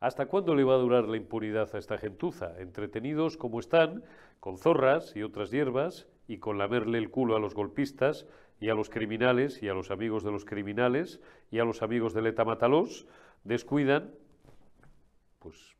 ¿Hasta cuándo le va a durar la impunidad a esta gentuza? Entretenidos como están, con zorras y otras hierbas, y con lamerle el culo a los golpistas y a los criminales y a los amigos de los criminales y a los amigos del ETA Matalos, descuidan pues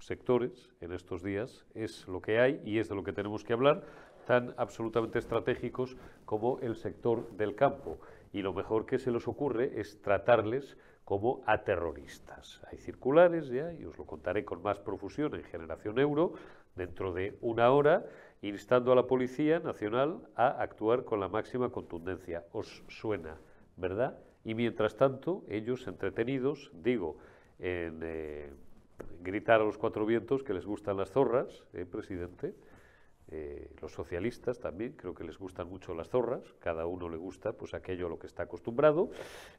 sectores en estos días, es lo que hay y es de lo que tenemos que hablar, tan absolutamente estratégicos como el sector del campo. Y lo mejor que se les ocurre es tratarles como a terroristas. Hay circulares ya, y os lo contaré con más profusión en Generación Euro, dentro de una hora, instando a la Policía Nacional a actuar con la máxima contundencia. Os suena, ¿verdad? Y mientras tanto, ellos entretenidos, digo, en eh, gritar a los cuatro vientos que les gustan las zorras, ¿eh, presidente, eh, los socialistas también, creo que les gustan mucho las zorras, cada uno le gusta pues aquello a lo que está acostumbrado,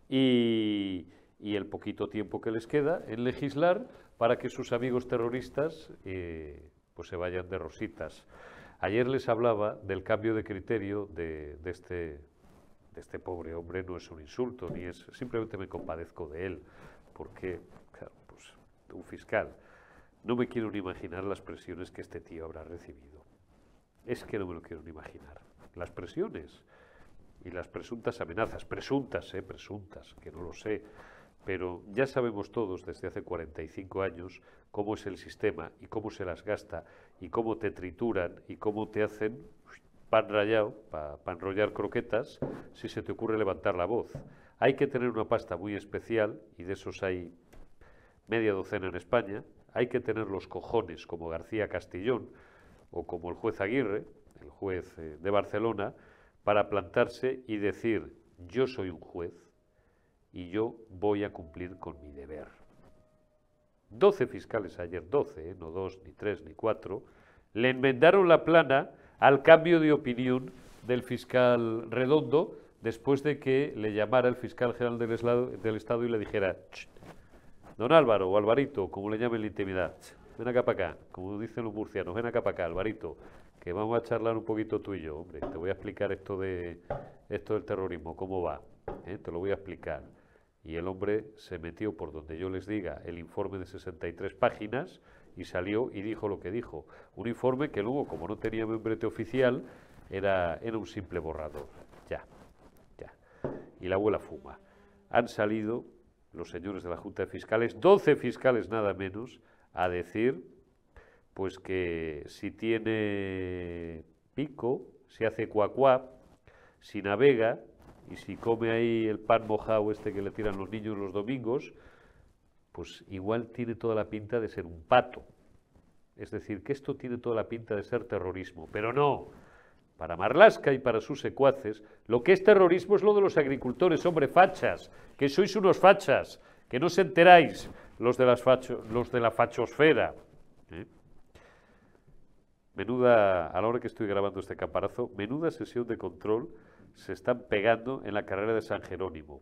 y, el poquito tiempo que les queda en legislar para que sus amigos terroristas eh, pues se vayan de rositas. Ayer les hablaba del cambio de criterio de, este, de este pobre hombre, no es un insulto, ni es, simplemente me compadezco de él, porque, claro, pues un fiscal, no me quiero ni imaginar las presiones que este tío habrá recibido es que no me lo quiero ni imaginar. Las presiones y las presuntas amenazas, presuntas, eh, presuntas, que no lo sé, pero ya sabemos todos desde hace 45 años cómo es el sistema y cómo se las gasta y cómo te trituran y cómo te hacen pan rayado para enrollar croquetas si se te ocurre levantar la voz. Hay que tener una pasta muy especial y de esos hay media docena en España. Hay que tener los cojones como García Castellón, o como el juez Aguirre, el juez eh, de Barcelona, para plantarse y decir, yo soy un juez y yo voy a cumplir con mi deber. Doce fiscales ayer, doce, eh, no dos, ni tres, ni cuatro, le enmendaron la plana al cambio de opinión del fiscal Redondo después de que le llamara el fiscal general del, del Estado y le dijera, don Álvaro o Alvarito, como le llamen la intimidad, ven acá para acá, como dicen los murcianos, ven acá para acá, Alvarito, que vamos a charlar un poquito tú y yo, hombre, te voy a explicar esto de esto del terrorismo, cómo va, ¿eh? te lo voy a explicar. Y el hombre se metió por donde yo les diga el informe de 63 páginas y salió y dijo lo que dijo. Un informe que luego, como no tenía membrete oficial, era, era un simple borrador. Ya, ya. Y la abuela fuma. Han salido los señores de la Junta de Fiscales, 12 fiscales nada menos, a decir pues que si tiene pico, si hace cuacuá, si navega y si come ahí el pan mojado este que le tiran los niños los domingos, pues igual tiene toda la pinta de ser un pato. Es decir, que esto tiene toda la pinta de ser terrorismo, pero no. Para Marlasca y para sus secuaces, lo que es terrorismo es lo de los agricultores, hombre, fachas, que sois unos fachas, que no os enteráis, los de, las los de la fachosfera. Menuda, a la hora que estoy grabando este caparazo, menuda sesión de control se están pegando en la carrera de San Jerónimo.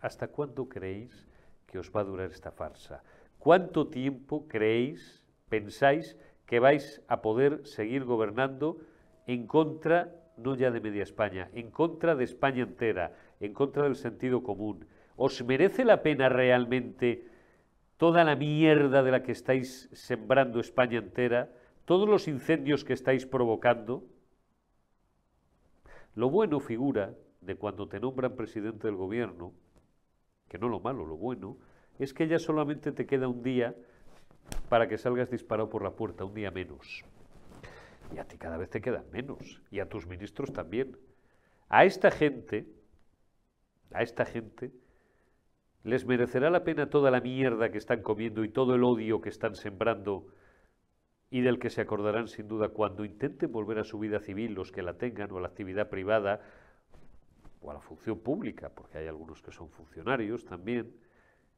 ¿Hasta cuándo creéis que os va a durar esta farsa? ¿Cuánto tiempo creéis, pensáis que vais a poder seguir gobernando en contra, no ya de media España, en contra de España entera, en contra del sentido común, ¿Os merece la pena realmente toda la mierda de la que estáis sembrando España entera? ¿Todos los incendios que estáis provocando? Lo bueno figura de cuando te nombran presidente del gobierno, que no lo malo, lo bueno, es que ya solamente te queda un día para que salgas disparado por la puerta, un día menos. Y a ti cada vez te quedan menos, y a tus ministros también. A esta gente, a esta gente, ¿Les merecerá la pena toda la mierda que están comiendo y todo el odio que están sembrando y del que se acordarán sin duda cuando intenten volver a su vida civil los que la tengan o a la actividad privada o a la función pública, porque hay algunos que son funcionarios también,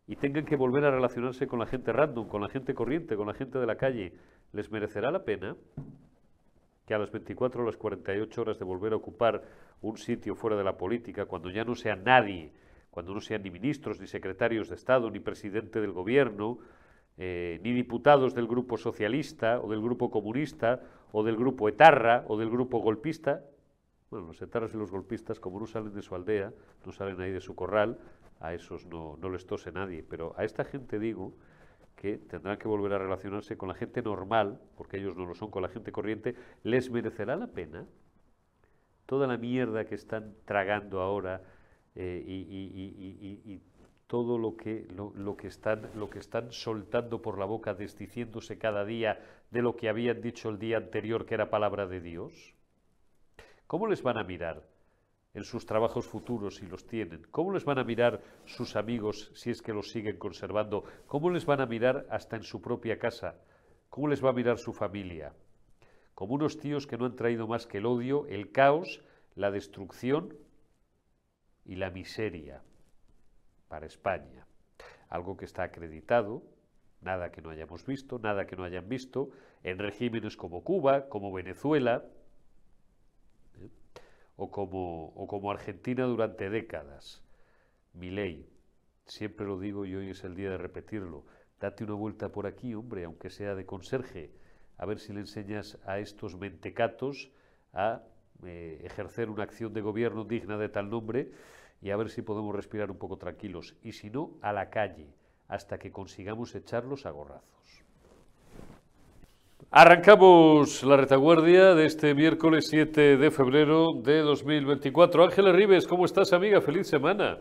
y tengan que volver a relacionarse con la gente random, con la gente corriente, con la gente de la calle, ¿les merecerá la pena que a las 24 o las 48 horas de volver a ocupar un sitio fuera de la política, cuando ya no sea nadie, cuando no sean ni ministros, ni secretarios de Estado, ni presidente del gobierno, eh, ni diputados del grupo socialista, o del grupo comunista, o del grupo etarra, o del grupo golpista. Bueno, los etarras y los golpistas, como no salen de su aldea, no salen ahí de su corral, a esos no, no les tose nadie. Pero a esta gente digo que tendrán que volver a relacionarse con la gente normal, porque ellos no lo son, con la gente corriente, ¿les merecerá la pena toda la mierda que están tragando ahora eh, y, todo lo que, lo, que están, lo que están soltando por la boca, desdiciéndose cada día de lo que habían dicho el día anterior, que era palabra de Dios? ¿Cómo les van a mirar? en sus trabajos futuros si los tienen? ¿Cómo les van a mirar sus amigos si es que los siguen conservando? ¿Cómo les van a mirar hasta en su propia casa? ¿Cómo les va a mirar su familia? Como unos tíos que no han traído más que el odio, el caos, la destrucción y la miseria para España. Algo que está acreditado, nada que no hayamos visto, nada que no hayan visto, en regímenes como Cuba, como Venezuela, o como, o como Argentina durante décadas. Mi ley, siempre lo digo y hoy es el día de repetirlo, date una vuelta por aquí, hombre, aunque sea de conserje, a ver si le enseñas a estos mentecatos a eh, ejercer una acción de gobierno digna de tal nombre y a ver si podemos respirar un poco tranquilos. Y si no, a la calle, hasta que consigamos echarlos a gorrazos. Arrancamos la retaguardia de este miércoles 7 de febrero de 2024. Ángeles Rives, ¿cómo estás, amiga? Feliz semana.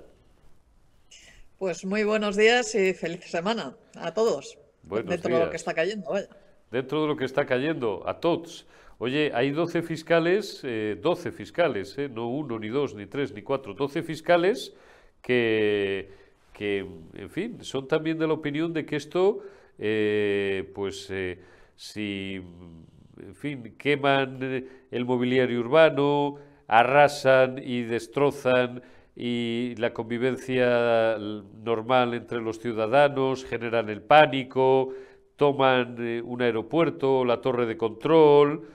Pues muy buenos días y feliz semana a todos. dentro de lo que está cayendo, vaya. Dentro de lo que está cayendo, a todos. Oye, hay 12 fiscales, 12 eh, fiscales, eh, no uno, ni dos, ni tres, ni cuatro, 12 fiscales que, que, en fin, son también de la opinión de que esto, eh, pues si, en fin, queman el mobiliario urbano, arrasan y destrozan y la convivencia normal entre los ciudadanos, generan el pánico, toman eh, un aeropuerto, la torre de control,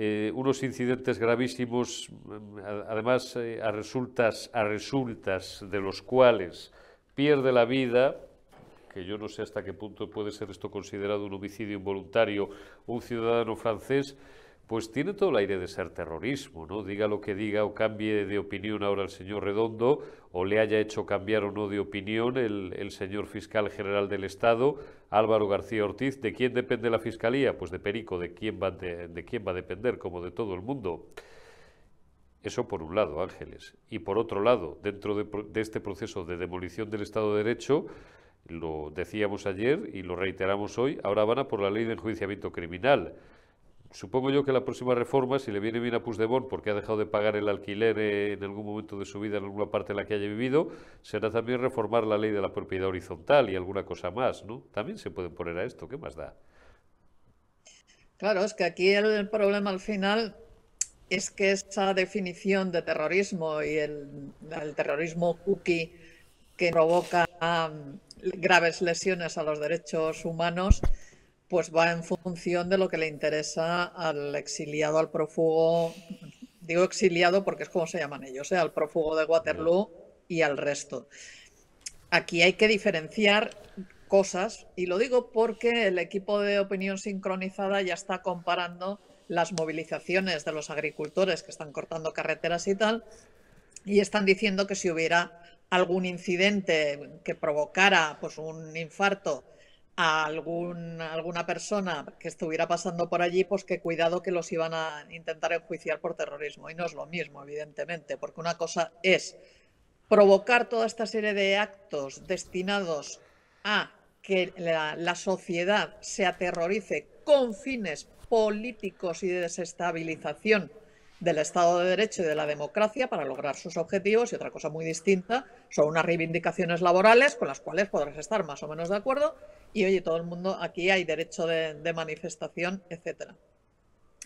eh, unos incidentes gravísimos, además eh, a, resultas, a resultas de los cuales pierde la vida que yo no sé hasta qué punto puede ser esto considerado un homicidio involuntario, un ciudadano francés, pues tiene todo el aire de ser terrorismo, ¿no? Diga lo que diga o cambie de opinión ahora el señor Redondo, o le haya hecho cambiar o no de opinión el, señor fiscal general del Estado, Álvaro García Ortiz. ¿De quién depende la fiscalía? Pues de Perico, ¿de quién va, de, quién va a depender? Como de todo el mundo. Eso por un lado, Ángeles. Y por otro lado, dentro de, de este proceso de demolición del Estado de Derecho, lo decíamos ayer y lo reiteramos hoy, ahora van a por la ley de enjuiciamiento criminal. Supongo yo que la próxima reforma, si le viene bien a Puigdemont porque ha dejado de pagar el alquiler en algún momento de su vida en alguna parte en la que haya vivido, será también reformar la ley de la propiedad horizontal y alguna cosa más, ¿no? También se pueden poner a esto, ¿qué más da? Claro, es que aquí el problema al final es que esa definición de terrorismo y el, el terrorismo cookie que provoca graves lesiones a los derechos humanos, pues va en función de lo que le interesa al exiliado, al prófugo, digo exiliado porque es como se llaman ellos, ¿eh? al prófugo de Waterloo y al resto. Aquí hay que diferenciar cosas y lo digo porque el equipo de opinión sincronizada ya está comparando las movilizaciones de los agricultores que están cortando carreteras y tal y están diciendo que si hubiera algún incidente que provocara pues, un infarto a algún, alguna persona que estuviera pasando por allí, pues que cuidado que los iban a intentar enjuiciar por terrorismo. Y no es lo mismo, evidentemente, porque una cosa es provocar toda esta serie de actos destinados a que la, la sociedad se aterrorice con fines políticos y de desestabilización del Estado de Derecho y de la democracia para lograr sus objetivos y otra cosa muy distinta son unas reivindicaciones laborales con las cuales podrás estar más o menos de acuerdo y oye, todo el mundo aquí hay derecho de, manifestación, etcétera.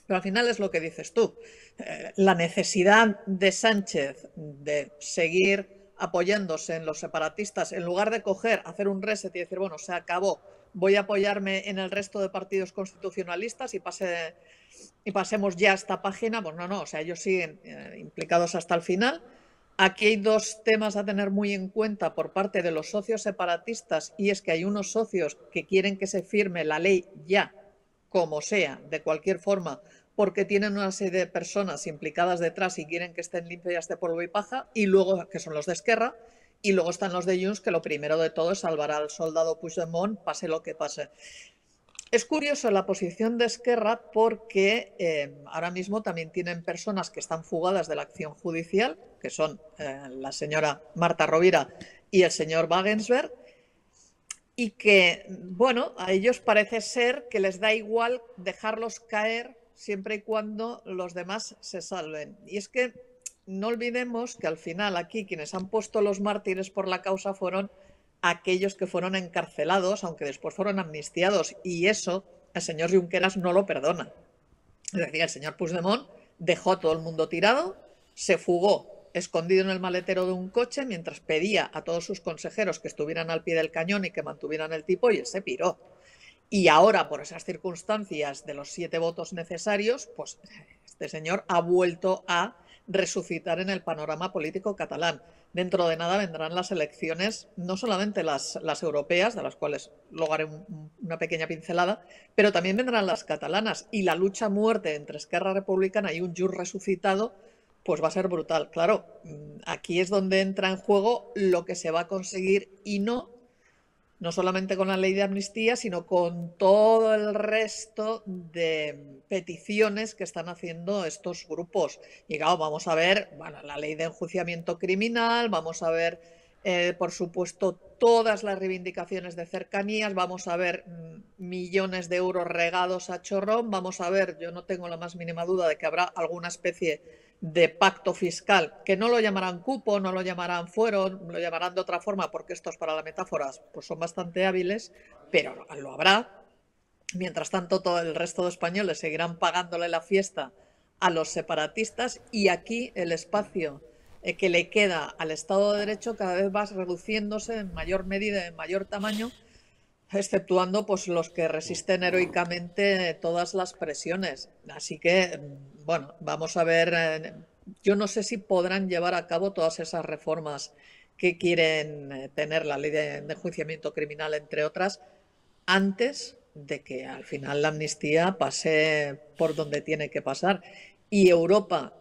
Pero al final es lo que dices tú, eh, la necesidad de Sánchez de seguir apoyándose en los separatistas en lugar de coger, hacer un reset y decir, bueno, se acabó, voy a apoyarme en el resto de partidos constitucionalistas y pase y pasemos ya a esta página, pues no, no, o sea, ellos siguen eh, implicados hasta el final. Aquí hay dos temas a tener muy en cuenta por parte de los socios separatistas y es que hay unos socios que quieren que se firme la ley ya, como sea, de cualquier forma, porque tienen una serie de personas implicadas detrás y quieren que estén limpias de polvo y paja, y luego, que son los de Esquerra, Y luego están los de Junts, que lo primero de todo es salvar al soldado Puigdemont, pase lo que pase. Es curioso la posición de Esquerra porque eh, ahora mismo también tienen personas que están fugadas de la acción judicial, que son eh, la señora Marta Rovira y el señor Wagensberg, y que, bueno, a ellos parece ser que les da igual dejarlos caer siempre y cuando los demás se salven. Y es que no olvidemos que al final aquí quienes han puesto los mártires por la causa fueron aquellos que fueron encarcelados, aunque después fueron amnistiados. Y eso el señor Junqueras no lo perdona. Es decir, el señor Puigdemont dejó a todo el mundo tirado, se fugó escondido en el maletero de un coche mientras pedía a todos sus consejeros que estuvieran al pie del cañón y que mantuvieran el tipo y él se piró. Y ahora, por esas circunstancias de los siete votos necesarios, pues este señor ha vuelto a resucitar en el panorama político catalán. Dentro de nada vendrán las elecciones, no solamente las, las europeas, de las cuales luego haré una pequeña pincelada, pero también vendrán las catalanas. Y la lucha muerte entre Esquerra Republicana y un Jur resucitado pues va a ser brutal. Claro, mm, aquí es donde entra en juego lo que se va a conseguir y no, no solamente con la ley de amnistía, sino con todo el resto de peticiones que están haciendo estos grupos. Y claro, vamos a ver, bueno, la ley de enjuiciamiento criminal, vamos a ver, eh, por supuesto, todas las reivindicaciones de cercanías, vamos a ver mm, millones de euros regados a chorrón, vamos a ver, yo no tengo la más mínima duda de que habrá alguna especie de pacto fiscal, que no lo llamarán cupo, no lo llamarán fuero, lo llamarán de otra forma, porque estos para las metáforas pues son bastante hábiles, pero lo habrá. Mientras tanto, todo el resto de españoles seguirán pagándole la fiesta a los separatistas y aquí el espacio eh, que le queda al Estado de Derecho cada vez va reduciéndose en mayor medida, en mayor tamaño, exceptuando pues los que resisten heroicamente todas las presiones. Así que, bueno, vamos a ver, eh, yo no sé si podrán llevar a cabo todas esas reformas que quieren eh, tener la ley de enjuiciamiento criminal, entre otras, antes de que al final la amnistía pase por donde tiene que pasar. Y Europa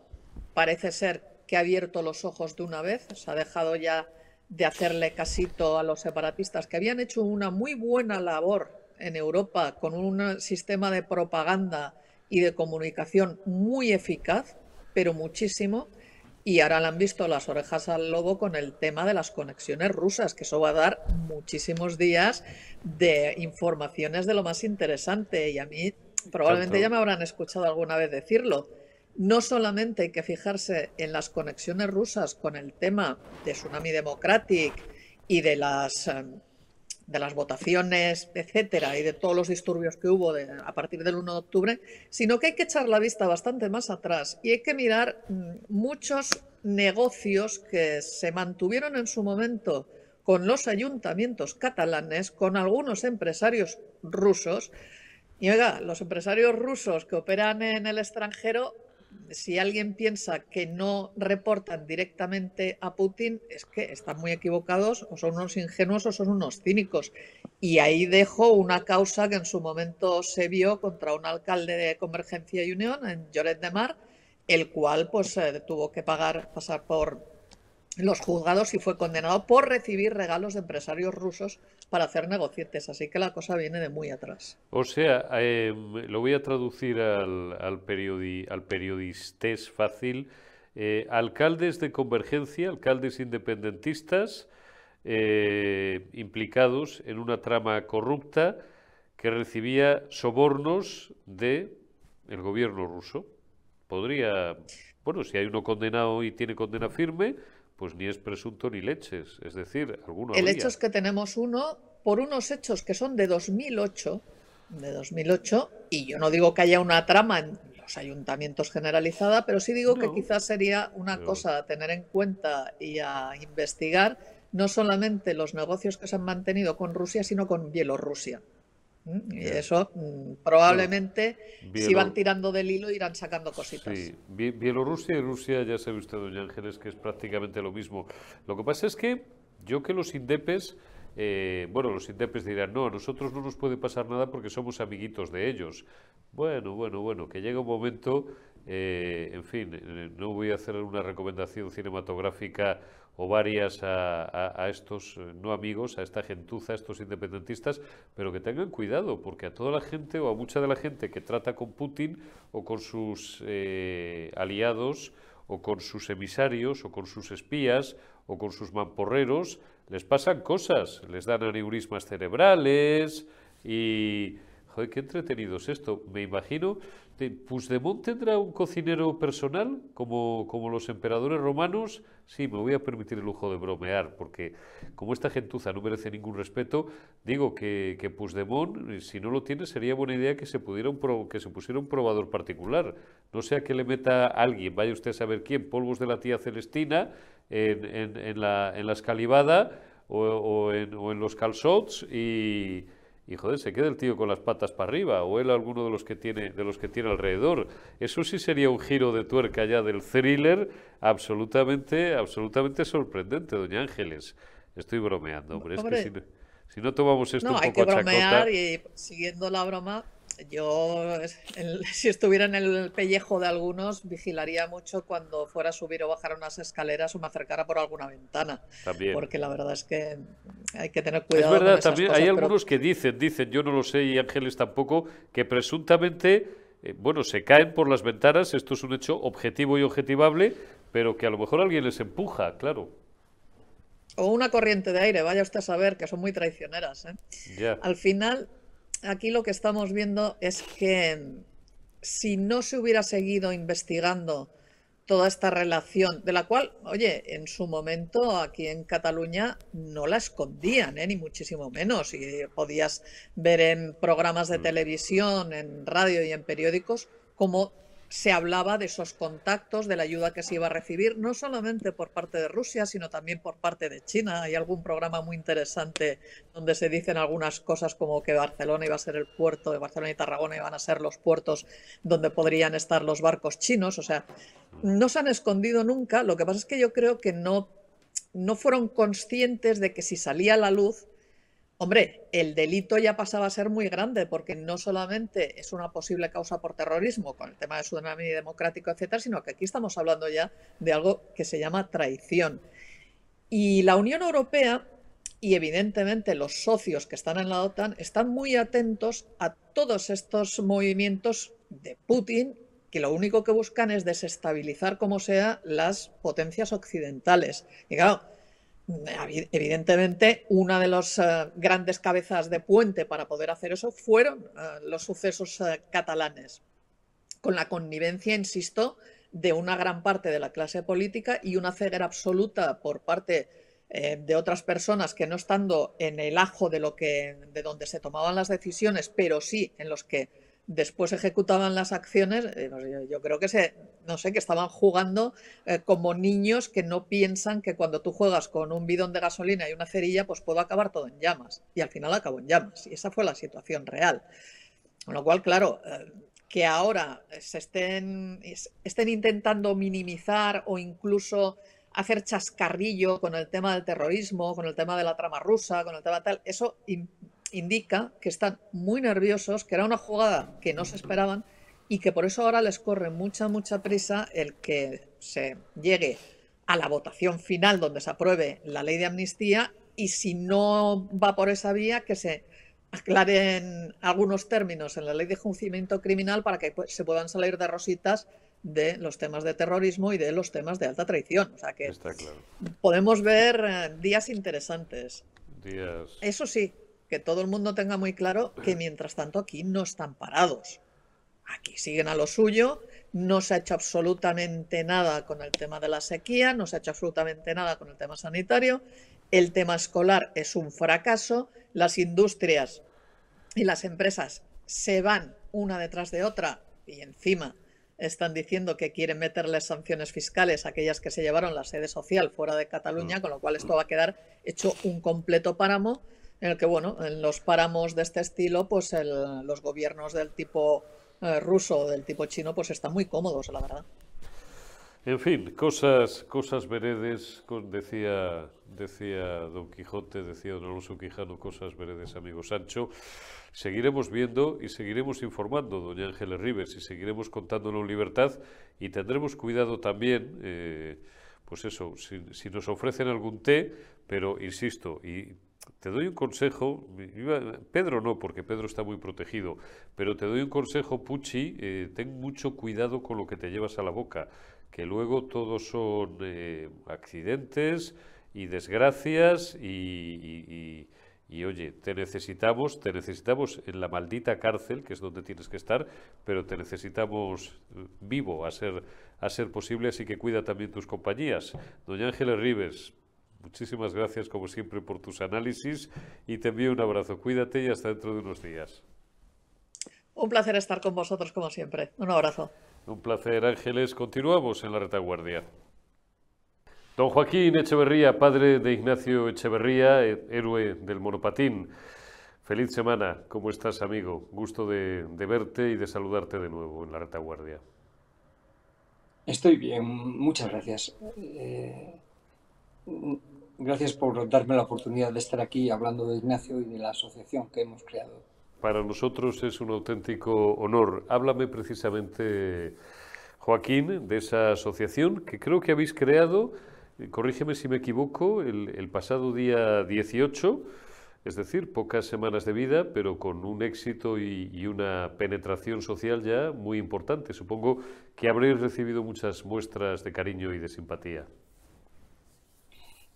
parece ser que ha abierto los ojos de una vez, se ha dejado ya de hacerle casito a los separatistas, que habían hecho una muy buena labor en Europa con un sistema de propaganda y de comunicación muy eficaz, pero muchísimo, y ahora le han visto las orejas al lobo con el tema de las conexiones rusas, que eso va a dar muchísimos días de informaciones de lo más interesante. Y a mí probablemente ya me habrán escuchado alguna vez decirlo no solamente hay que fijarse en las conexiones rusas con el tema de Tsunami Democratic y de las, em, de las votaciones, etcétera, y de todos los disturbios que hubo a partir del 1 de octubre, sino que hay que echar la vista bastante más atrás y hay que mirar mm, muchos negocios que se mantuvieron en su momento con los ayuntamientos catalanes, con algunos empresarios rusos. Y oiga, los empresarios rusos que operan en el extranjero si alguien piensa que no reportan directamente a Putin, es que están muy equivocados, o son unos ingenuos o son unos cínicos. Y ahí dejo una causa que en su momento se vio contra un alcalde de Convergencia y Unión en Lloret de Mar, el cual pues eh, tuvo que pagar, pasar por los juzgados y fue condenado por recibir regalos de empresarios rusos para hacer negocietes. Así que la cosa viene de muy atrás. O sea, em, lo voy a traducir al, al periodistés fácil. Eh, alcaldes de convergencia, alcaldes independentistas eh, implicados en una trama corrupta que recibía sobornos de el gobierno ruso. Podría, bueno, si hay uno condenado y tiene condena firme, pues ni es presunto ni leches. Es decir, alguno. El hecho es que tenemos uno por unos hechos que son de 2008, de 2008, y yo no digo que haya una trama en los ayuntamientos generalizada, pero sí digo que quizás sería una cosa a tener en cuenta y a investigar, no solamente los negocios que se han mantenido con Rusia, sino con Bielorrusia. ¿Mm? Y eso mm, probablemente, si van tirando del hilo, irán sacando cositas. Sí, Bielorrusia y Rusia, ya sabe usted, doña Ángeles, que es prácticamente lo mismo. Lo que pasa es que yo que los indepes, eh, bueno, los indepes dirán, no, a nosotros no nos puede pasar nada porque somos amiguitos de ellos. Bueno, bueno, bueno, que llega un momento eh, en fin, eh, no voy a hacer una recomendación cinematográfica o varias a, estos eh, no amigos, a esta gentuza, a estos independentistas, pero que tengan cuidado, porque a toda la gente o a mucha de la gente que trata con Putin o con sus aliados o con sus emisarios o con sus espías o con sus mamporreros, les pasan cosas, les dan aneurismas cerebrales y Joder, qué entretenido es esto. Me imagino, ¿Puigdemont tendrá un cocinero personal como, como los emperadores romanos? Sí, me voy a permitir el lujo de bromear, porque como esta gentuza no merece ningún respeto, digo que, que Puigdemont, si no lo tiene, sería buena idea que se, pudiera un que se pusiera un probador particular. No sea que le meta alguien, vaya usted a saber quién, polvos de la tía Celestina en, en, en la, en la escalivada o, o, en, o en los calzots y y joder, se queda el tío con las patas para arriba o él alguno de los que tiene de los que tiene alrededor. Eso sí sería un giro de tuerca ya del thriller absolutamente absolutamente sorprendente, doña Ángeles. Estoy bromeando, hombre, es que si no, tomamos esto no, un hay que bromear y siguiendo la broma, yo, si estuviera en el pellejo de algunos, vigilaría mucho cuando fuera a subir o bajar unas escaleras o me acercara por alguna ventana. También. Porque la verdad es que hay que tener cuidado. Es verdad, también hay algunos que dicen, dicen, yo no lo sé y Ángeles tampoco, que presuntamente, eh, bueno, se caen por las ventanas, esto es un hecho objetivo y objetivable, pero que a lo mejor alguien les empuja, claro. O una corriente de aire, vaya usted a saber, que son muy traicioneras. ¿eh? Al final, aquí lo que estamos viendo es que si no se hubiera seguido investigando toda esta relación, de la cual, oye, en su momento aquí en Cataluña no la escondían, ¿eh? ni muchísimo menos, y podías ver en programas de mm. televisión, en radio y en periódicos cómo se hablaba de esos contactos, de la ayuda que se iba a recibir, no solamente por parte de Rusia, sino también por parte de China. Hay algún programa muy interesante donde se dicen algunas cosas como que Barcelona iba a ser el puerto de Barcelona y Tarragona iban a ser los puertos donde podrían estar los barcos chinos. O sea, no se han escondido nunca. Lo que pasa es que yo creo que no, no fueron conscientes de que si salía a la luz Hombre, el delito ya pasaba a ser muy grande porque no solamente es una posible causa por terrorismo con el tema de tsunami democrático, etcétera, sino que aquí estamos hablando ya de algo que se llama traición. Y la Unión Europea y evidentemente los socios que están en la OTAN están muy atentos a todos estos movimientos de Putin que lo único que buscan es desestabilizar como sea las potencias occidentales. Y claro, Evidentemente, una de las eh, grandes cabezas de puente para poder hacer eso fueron eh, los sucesos eh, catalanes, con la connivencia, insisto, de una gran parte de la clase política y una ceguera absoluta por parte de otras personas que no estando en el ajo de lo que de donde se tomaban las decisiones, pero sí en los que después ejecutaban las acciones, eh, yo, creo que se, no sé, que estaban jugando eh, como niños que no piensan que cuando tú juegas con un bidón de gasolina y una cerilla, pues puedo acabar todo en llamas. Y al final acabó en llamas. Y esa fue la situación real. Con lo cual, claro, eh, que ahora se estén, intentando minimizar o incluso hacer chascarrillo con el tema del terrorismo, con el tema de la trama rusa, con el tema tal, eso indica que están muy nerviosos, que era una jugada que no se esperaban y que por eso ahora les corre mucha, mucha prisa el que se llegue a la votación final donde se apruebe la ley de amnistía y si no va por esa vía, que se aclaren algunos términos en la ley de juiciamiento criminal para que se puedan salir de rositas de los temas de terrorismo y de los temas de alta traición. O sea que podemos ver eh, días interesantes. Eso sí, que todo el mundo tenga muy claro que mientras tanto aquí no están parados. Aquí siguen a lo suyo, no se ha hecho absolutamente nada con el tema de la sequía, no se ha hecho absolutamente nada con el tema sanitario, el tema escolar es un fracaso, las industrias y las empresas se van una detrás de otra y encima están diciendo que quieren meterles sanciones fiscales a aquellas que se llevaron la sede social fuera de Cataluña, mm. con lo cual esto va a quedar hecho un completo páramo en el que, bueno, en los páramos de este estilo, pues los gobiernos del tipo eh, ruso del tipo chino, pues están muy cómodos, la verdad. En fin, cosas, cosas veredes, decía, decía Don Quijote, decía Don Alonso Quijano, cosas veredes, amigo Sancho. Seguiremos viendo y seguiremos informando, doña Ángeles Rivers, y seguiremos contándolo en libertad y tendremos cuidado también, eh, pues eso, si, si, nos ofrecen algún té, pero insisto, y te doy un consejo, Pedro no, porque Pedro está muy protegido, pero te doy un consejo, Pucci, eh, ten mucho cuidado con lo que te llevas a la boca que luego todos son eh, accidentes y desgracias y, oye, te necesitamos, te necesitamos en la maldita cárcel, que es donde tienes que estar, pero te necesitamos vivo a ser, a ser posible, así que cuida también tus compañías. Doña Ángeles Rives, muchísimas gracias como siempre por tus análisis y te envío un abrazo. Cuídate y hasta dentro de unos días. Un placer estar con vosotros como siempre. Un abrazo. Un placer, Ángeles. Continuamos en la retaguardia. Don Joaquín Echeverría, padre de Ignacio Echeverría, héroe del monopatín. Feliz semana. ¿Cómo estás, amigo? Gusto de, verte y de saludarte de nuevo en la retaguardia. Estoy bien, muchas gracias. Eh, gracias por darme la oportunidad de estar aquí hablando de Ignacio y de la asociación que hemos creado para nosotros es un auténtico honor. Háblame precisamente, Joaquín, de esa asociación que creo que habéis creado, eh, corrígeme si me equivoco, el, pasado día 18, es decir, pocas semanas de vida, pero con un éxito y, una penetración social ya muy importante. Supongo que habréis recibido muchas muestras de cariño y de simpatía.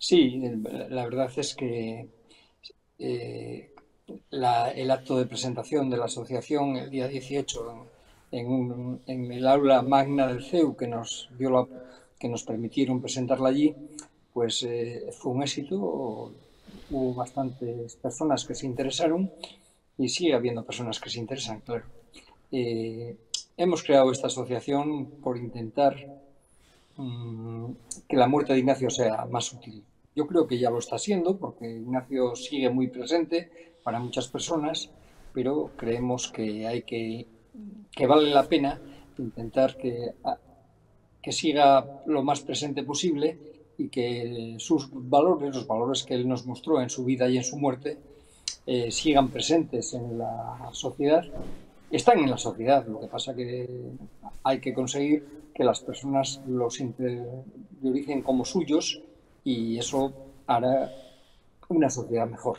Sí, la verdad es que eh, el acto de presentación de la asociación el día 18 en, el aula magna del CEU que nos, dio la, que nos permitieron presentarla allí, pues eh, fue un éxito. Hubo bastantes personas que se interesaron y sigue habiendo personas que se interesan, claro. Eh, hemos creado esta asociación por intentar mm, que la muerte de Ignacio sea más útil. Yo creo que ya lo está siendo, porque Ignacio sigue muy presente, para muchas personas, pero creemos que hay que, que vale la pena intentar que, que siga lo más presente posible y que sus valores, los valores que él nos mostró en su vida y en su muerte, eh, sigan presentes en la sociedad. Están en la sociedad, lo que pasa que hay que conseguir que las personas los interioricen como suyos y eso hará una sociedad mejor.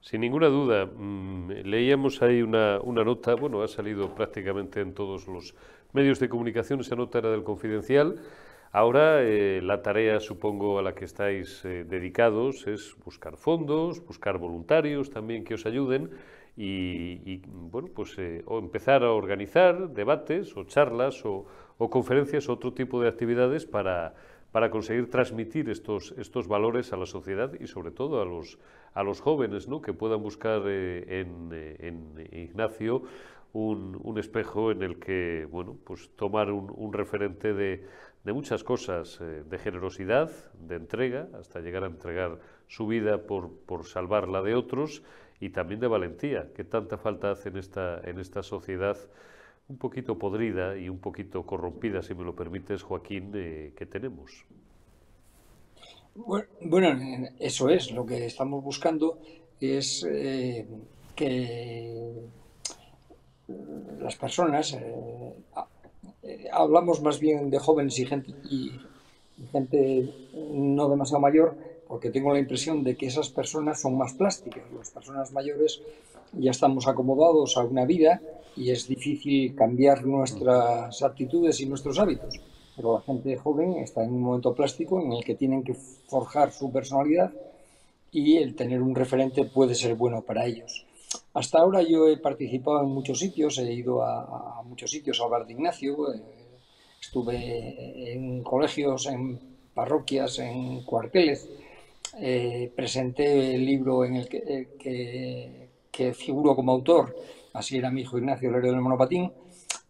Sin ninguna duda, mm, leíamos ahí una, nota, bueno, ha salido prácticamente en todos los medios de comunicación, esa nota era del Confidencial. Ahora eh, la tarea, supongo, a la que estáis eh, dedicados es buscar fondos, buscar voluntarios también que os ayuden y, bueno, pues eh, o empezar a organizar debates o charlas o conferencias o otro tipo de actividades para para conseguir transmitir estos, estos valores a la sociedad y sobre todo a los, a los jóvenes ¿no? que puedan buscar eh, eh, en, Ignacio un, un, espejo en el que bueno, pues tomar un, un referente de, de, muchas cosas, eh, de generosidad, de entrega, hasta llegar a entregar su vida por, por salvar la de otros y también de valentía, que tanta falta hace en esta, en esta sociedad un poquito podrida y un poquito corrompida, si me lo permites, Joaquín, que tenemos. Bueno, eso es, lo que estamos buscando es eh, que las personas, eh, eh, hablamos más bien de jóvenes y gente, y gente no demasiado mayor, porque tengo la impresión de que esas personas son más plásticas. Las personas mayores ya estamos acomodados a una vida y es difícil cambiar nuestras actitudes y nuestros hábitos. Pero la gente joven está en un momento plástico en el que tienen que forjar su personalidad y el tener un referente puede ser bueno para ellos. Hasta ahora yo he participado en muchos sitios, he ido a, muchos sitios a hablar de Ignacio, eh, estuve en colegios, en parroquias, en cuarteles, eh, presenté el libro en el que, eh, que, que figuro como autor Así era mi hijo Ignacio, héroe del monopatín.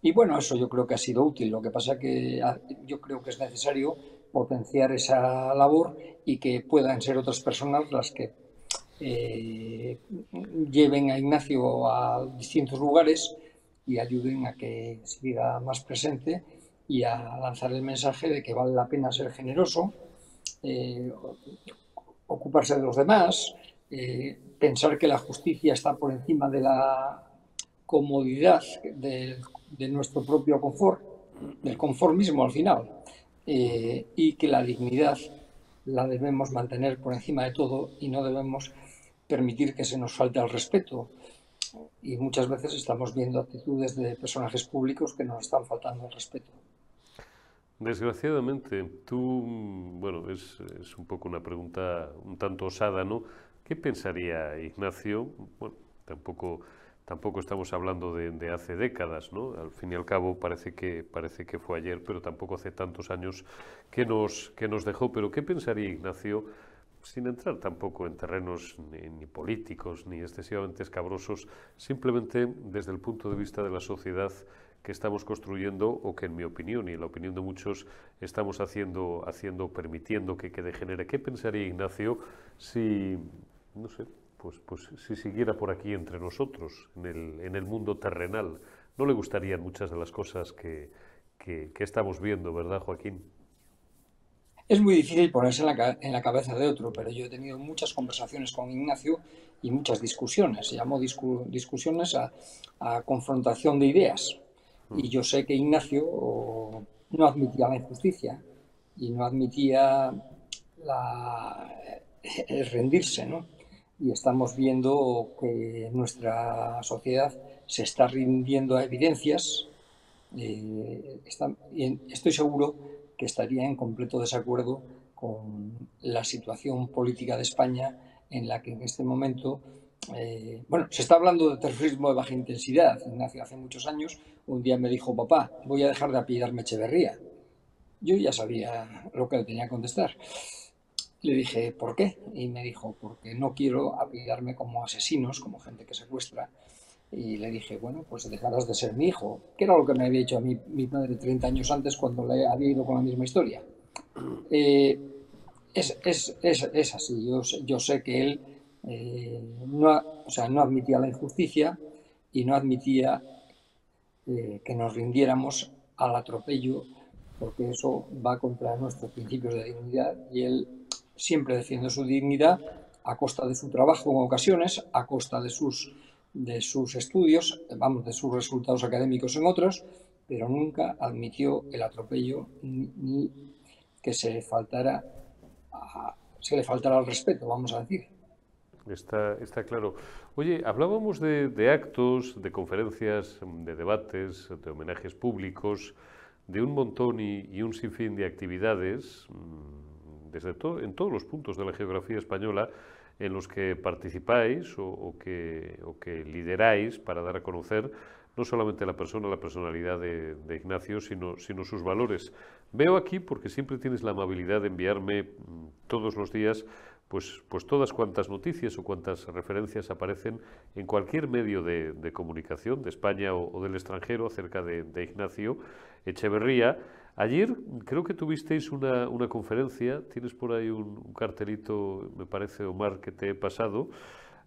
Y bueno, eso yo creo que ha sido útil. Lo que pasa que ah, yo creo que es necesario potenciar esa labor y que puedan ser otras personas las que eh, lleven a Ignacio a distintos lugares y ayuden a que siga más presente y a lanzar el mensaje de que vale la pena ser generoso, eh, ocuparse de los demás, eh, pensar que la justicia está por encima de la comodidad de, nuestro propio confort, del conformismo al final, eh, y que la dignidad la debemos mantener por encima de todo y no debemos permitir que se nos falte el respeto. Y muchas veces estamos viendo actitudes de personajes públicos que nos están faltando el respeto. Desgraciadamente, tú, bueno, es, es, un poco una pregunta un tanto osada, ¿no? ¿Qué pensaría Ignacio? Bueno, tampoco, tampoco estamos hablando de, hace décadas, ¿no? Al fin y al cabo parece que, parece que fue ayer, pero tampoco hace tantos años que nos, que nos dejó. Pero ¿qué pensaría Ignacio? sin entrar tampoco en terrenos ni, políticos ni excesivamente escabrosos, simplemente desde el punto de vista de la sociedad que estamos construyendo o que en mi opinión y en la opinión de muchos estamos haciendo, haciendo permitiendo que, que degenere. ¿Qué pensaría Ignacio si, no sé, pues, pues si siguiera por aquí entre nosotros, en el, mundo terrenal? ¿No le gustarían muchas de las cosas que, que, estamos viendo, verdad, Joaquín? Es muy difícil ponerse en la, en la, cabeza de otro, pero yo he tenido muchas conversaciones con Ignacio y muchas discusiones. Se llamó discu discusiones a, confrontación de ideas. Y yo sé que Ignacio no admitía la injusticia y no admitía la, el rendirse, ¿no? Y estamos viendo que nuestra sociedad se está rindiendo a evidencias. Eh, estoy seguro que estaría en completo desacuerdo con la situación política de España en la que en este momento eh, bueno, se está hablando de terrorismo de baja intensidad. Ignacio hace muchos años un día me dijo, papá, voy a dejar de apellidarme Echeverría. Yo ya sabía lo que le tenía que contestar. Le dije, ¿por qué? Y me dijo, porque no quiero apellidarme como asesinos, como gente que secuestra. Y le dije, bueno, pues dejarás de ser mi hijo, que era lo que me había dicho a mí mi padre 30 años antes cuando le había ido con la misma historia. Eh, es, así, yo sé que él eh, no, o sea, no admitía la injusticia y no admitía eh, que nos rindiéramos al atropello, porque eso va contra nuestros principios de dignidad y él siempre defiende su dignidad a costa de su trabajo en ocasiones, a costa de sus, de sus estudios, vamos, de sus resultados académicos en otros, pero nunca admitió el atropello ni, que se faltara se le faltara el respeto, vamos a decir. Está, está claro. Oye, hablábamos de, de, actos, de conferencias, de debates, de homenajes públicos, de un montón y, y un sinfín de actividades mm, desde en todos los puntos de la geografía española en los que participáis o, o, que, lideráis para dar a conocer no solamente la persona, la personalidad de, de, Ignacio, sino, sino sus valores. Veo aquí, porque siempre tienes la amabilidad de enviarme mm, todos los días pues, pues todas cuantas noticias o cuantas referencias aparecen en cualquier medio de, comunicación de España o, del extranjero acerca de, Ignacio Echeverría. Ayer creo que tuvisteis una, una conferencia, tienes por ahí un, un, cartelito, me parece, Omar, que te he pasado,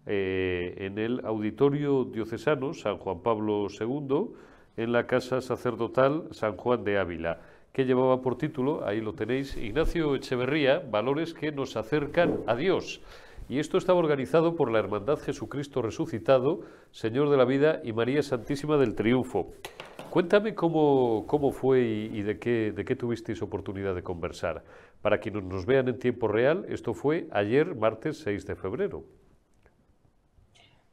eh, en el Auditorio Diocesano San Juan Pablo II, en la Casa Sacerdotal San Juan de Ávila que llevaba por título, ahí lo tenéis, Ignacio Echeverría, Valores que nos acercan a Dios. Y esto estaba organizado por la Hermandad Jesucristo Resucitado, Señor de la Vida y María Santísima del Triunfo. Cuéntame cómo, cómo fue y, de, qué, de qué tuvisteis oportunidad de conversar. Para quienes nos vean en tiempo real, esto fue ayer, martes 6 de febrero.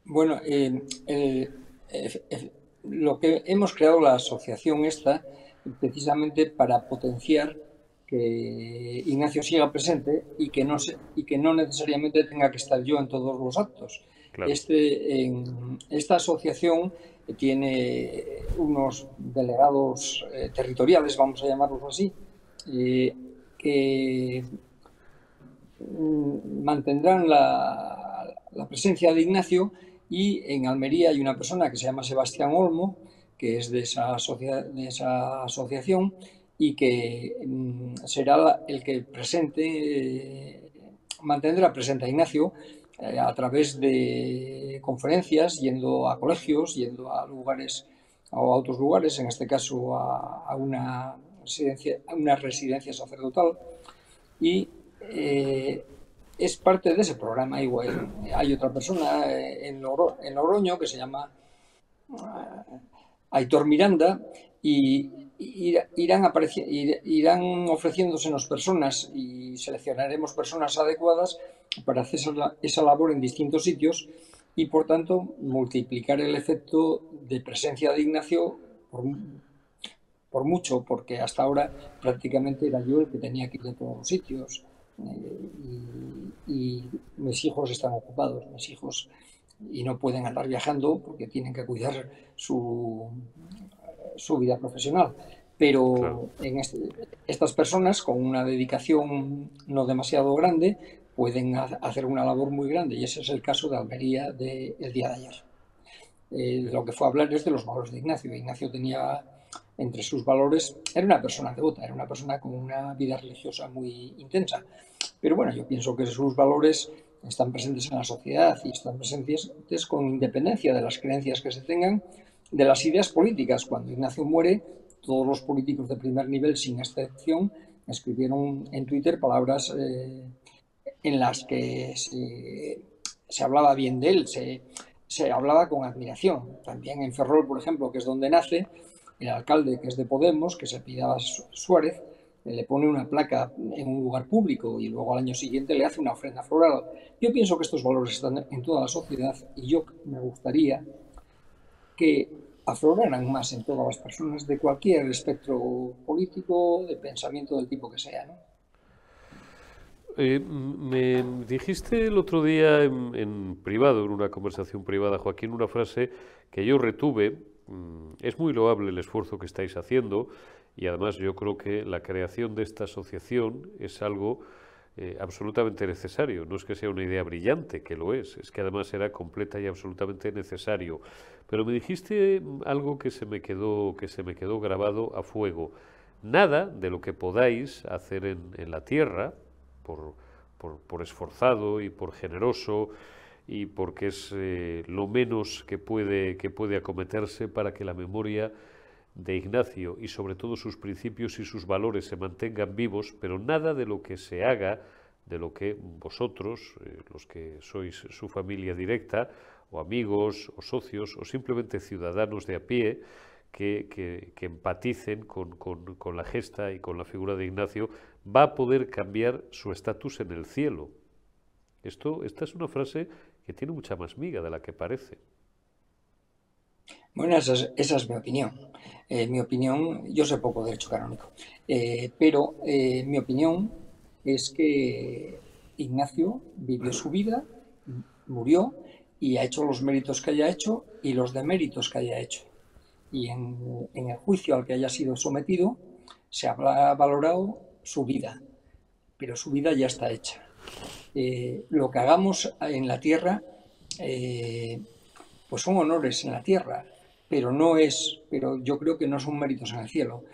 Bueno, eh, eh, eh, lo que hemos creado la asociación esta precisamente para potenciar que Ignacio siga presente y que no, se, y que no necesariamente tenga que estar yo en todos los actos. Claro. Este, en, esta asociación tiene unos delegados eh, territoriales, vamos a llamarlos así, eh, que mm, mantendrán la, la, presencia de Ignacio y en Almería hay una persona que se llama Sebastián Olmo, que es de esa, de esa asociación y que mm, será el que presente, eh, mantendrá presente a Ignacio eh, a través de conferencias, yendo a colegios, yendo a lugares o a otros lugares, en este caso a, a una residencia, una residencia sacerdotal y eh, es parte de ese programa. Igual hay otra persona en, en Oroño que se llama Aitor Miranda y irán, irán ofreciéndosenos personas y seleccionaremos personas adecuadas para hacer esa labor en distintos sitios y por tanto multiplicar el efecto de presencia de Ignacio por, mucho, porque hasta ahora prácticamente era yo el que tenía que ir a todos los sitios eh, y, y, mis hijos están ocupados, mis hijos y no pueden andar viajando porque tienen que cuidar su, su vida profesional. Pero en este, estas personas con una dedicación no demasiado grande pueden hacer una labor muy grande y ese es el caso de Almería del día de ayer. Eh, lo que fue a hablar es de los valores de Ignacio. Ignacio tenía entre sus valores, era una persona devota, era una persona con una vida religiosa muy intensa. Pero bueno, yo pienso que sus valores están presentes en la sociedad y están presentes con independencia de las creencias que se tengan, de las ideas políticas. Cuando Ignacio muere, todos los políticos de primer nivel, sin excepción, escribieron en Twitter palabras eh, en las que se, hablaba bien de él, se, se, hablaba con admiración. También en Ferrol, por ejemplo, que es donde nace, el alcalde, que es de Podemos, que se pidaba Suárez, le pone una placa en un lugar público y luego al año siguiente le hace una ofrenda floral. Yo pienso que estos valores están en toda la sociedad y yo me gustaría que afloraran más en todas las personas de cualquier espectro político, de pensamiento del tipo que sea. Eh, me dijiste el otro día en, privado, en una conversación privada, Joaquín, una frase que yo retuve. Mm, es muy loable el esfuerzo que estáis haciendo y además yo creo que la creación de esta asociación es algo eh, absolutamente necesario. No es que sea una idea brillante, que lo es, es que además era completa y absolutamente necesario. Pero me dijiste algo que se me quedó, que se me quedó grabado a fuego. Nada de lo que podáis hacer en, la tierra, por, por, esforzado y por generoso, y porque es eh, lo menos que puede, que puede acometerse para que la memoria de Ignacio y sobre todo sus principios y sus valores se mantengan vivos, pero nada de lo que se haga, de lo que vosotros, eh, los que sois su familia directa, o amigos, o socios, o simplemente ciudadanos de a pie, que, que, empaticen con, con, con, la gesta y con la figura de Ignacio, va a poder cambiar su estatus en el cielo. Esto, esta es una frase que tiene mucha más miga de la que parece. Bueno, esa es, mi opinión. Eh, mi opinión, yo sé poco de derecho canónico, eh, pero eh, mi opinión es que Ignacio vivió su vida, murió y ha hecho los méritos que haya hecho y los deméritos que haya hecho. Y en, en el juicio al que haya sido sometido se habrá valorado su vida, pero su vida ya está hecha. lo que hagamos en la tierra, pues son honores en la tierra pero no es, pero yo creo que no son méritos en el cielo.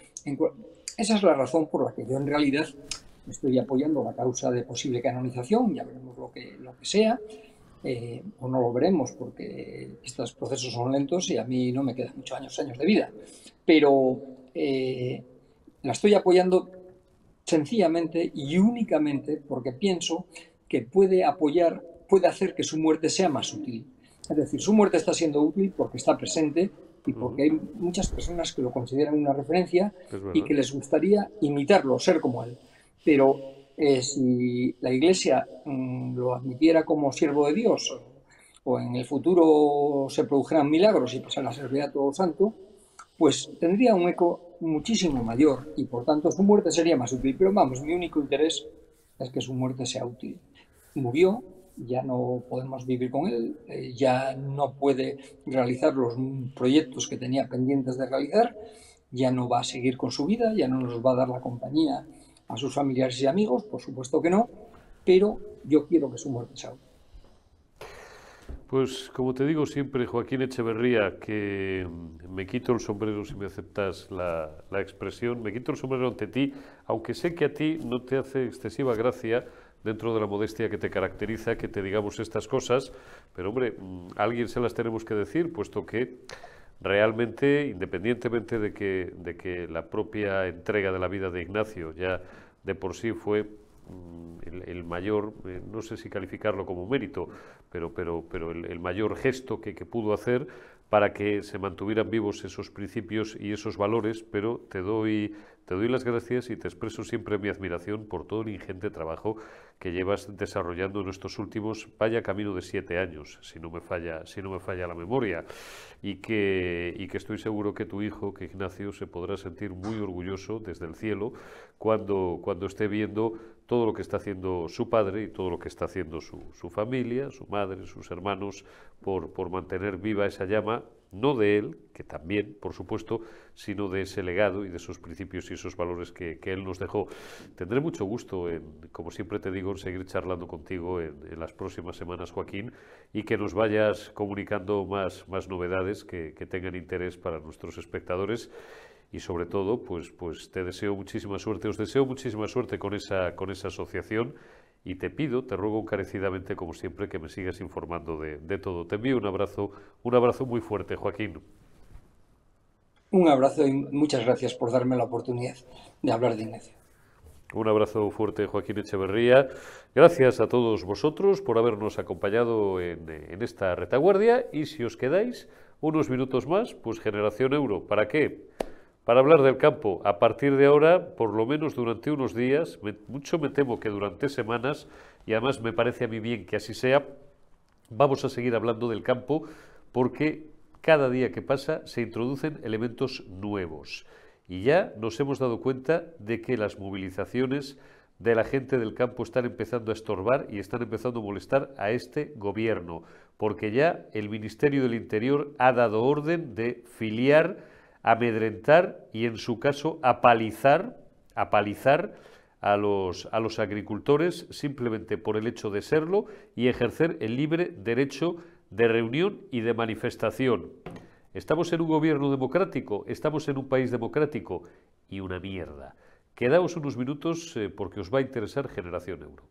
esa es la razón por la que yo en realidad estoy apoyando la causa de posible canonización, ya veremos lo que, lo que sea, eh, o no lo veremos porque estos procesos son lentos y a mí no me quedan muchos años, años de vida, pero eh, la estoy apoyando sencillamente y únicamente porque pienso que puede apoyar, puede hacer que su muerte sea más útil. Es decir, su muerte está siendo útil porque está presente y porque hay muchas personas que lo consideran una referencia y que les gustaría imitarlo, ser como él. Pero eh, si la Iglesia mm, lo admitiera como siervo de Dios o en el futuro se produjeran milagros y pasara a servir a todo santo, pues tendría un eco muchísimo mayor y por tanto su muerte sería más útil. Pero vamos, mi único interés es que su muerte sea útil. Murió, ya no podemos vivir con él, eh, ya no puede realizar los proyectos que tenía pendientes de realizar, ya no va a seguir con su vida, ya no nos va a dar la compañía a sus familiares y amigos, por supuesto que no, pero yo quiero que su muerte sea. Pues como te digo siempre, Joaquín Echeverría, que me quito el sombrero si me aceptas la, la expresión, me quito el sombrero ante ti, aunque sé que a ti no te hace excesiva gracia dentro de la modestia que te caracteriza, que te digamos estas cosas, pero hombre, mm, alguien se las tenemos que decir, puesto que realmente, independientemente de que, de que la propia entrega de la vida de Ignacio ya de por sí fue mm, el, mayor, eh, no sé si calificarlo como mérito, pero, pero, pero el, mayor gesto que, que, pudo hacer para que se mantuvieran vivos esos principios y esos valores, pero te doy, te doy las gracias y te expreso siempre mi admiración por todo el ingente trabajo que llevas desarrollando en estos últimos, vaya camino de siete años, si no me falla, si no me falla la memoria, y que, y que estoy seguro que tu hijo, que Ignacio, se podrá sentir muy orgulloso desde el cielo cuando, cuando esté viendo todo lo que está haciendo su padre y todo lo que está haciendo su, familia, su madre, sus hermanos, por, mantener viva esa llama no de él, que también, por supuesto, sino de ese legado y de esos principios y esos valores que, él nos dejó. Tendré mucho gusto, en, como siempre te digo, en seguir charlando contigo en, las próximas semanas, Joaquín, y que nos vayas comunicando más, novedades que tengan interés para nuestros espectadores y sobre todo, pues, pues te deseo muchísima suerte, os deseo muchísima suerte con esa, con esa asociación y te pido, te ruego encarecidamente, como siempre, que me sigas informando de, todo. Te envío un abrazo, un abrazo muy fuerte, Joaquín. Un abrazo y muchas gracias por darme la oportunidad de hablar de Ignacio. Un abrazo fuerte, Joaquín Echeverría. Gracias a todos vosotros por habernos acompañado en, en, esta retaguardia y si os quedáis unos minutos más, pues Generación Euro. ¿Para qué? Para hablar del campo. A partir de ahora, por lo menos durante unos días, mucho me temo que durante semanas, y además me parece a mí bien que así sea, vamos a seguir hablando del campo porque cada día que pasa se introducen elementos nuevos. Y ya nos hemos dado cuenta de que las movilizaciones de la gente del campo están empezando a estorbar y están empezando a molestar a este gobierno, porque ya el Ministerio del Interior ha dado orden de filiar amedrentar y en su caso apalizar, apalizar a los, a los agricultores simplemente por el hecho de serlo y ejercer el libre derecho de reunión y de manifestación. ¿Estamos en un gobierno democrático? ¿Estamos en un país democrático? Y una mierda. Quedaos unos minutos eh, porque os va a interesar Generación Euro.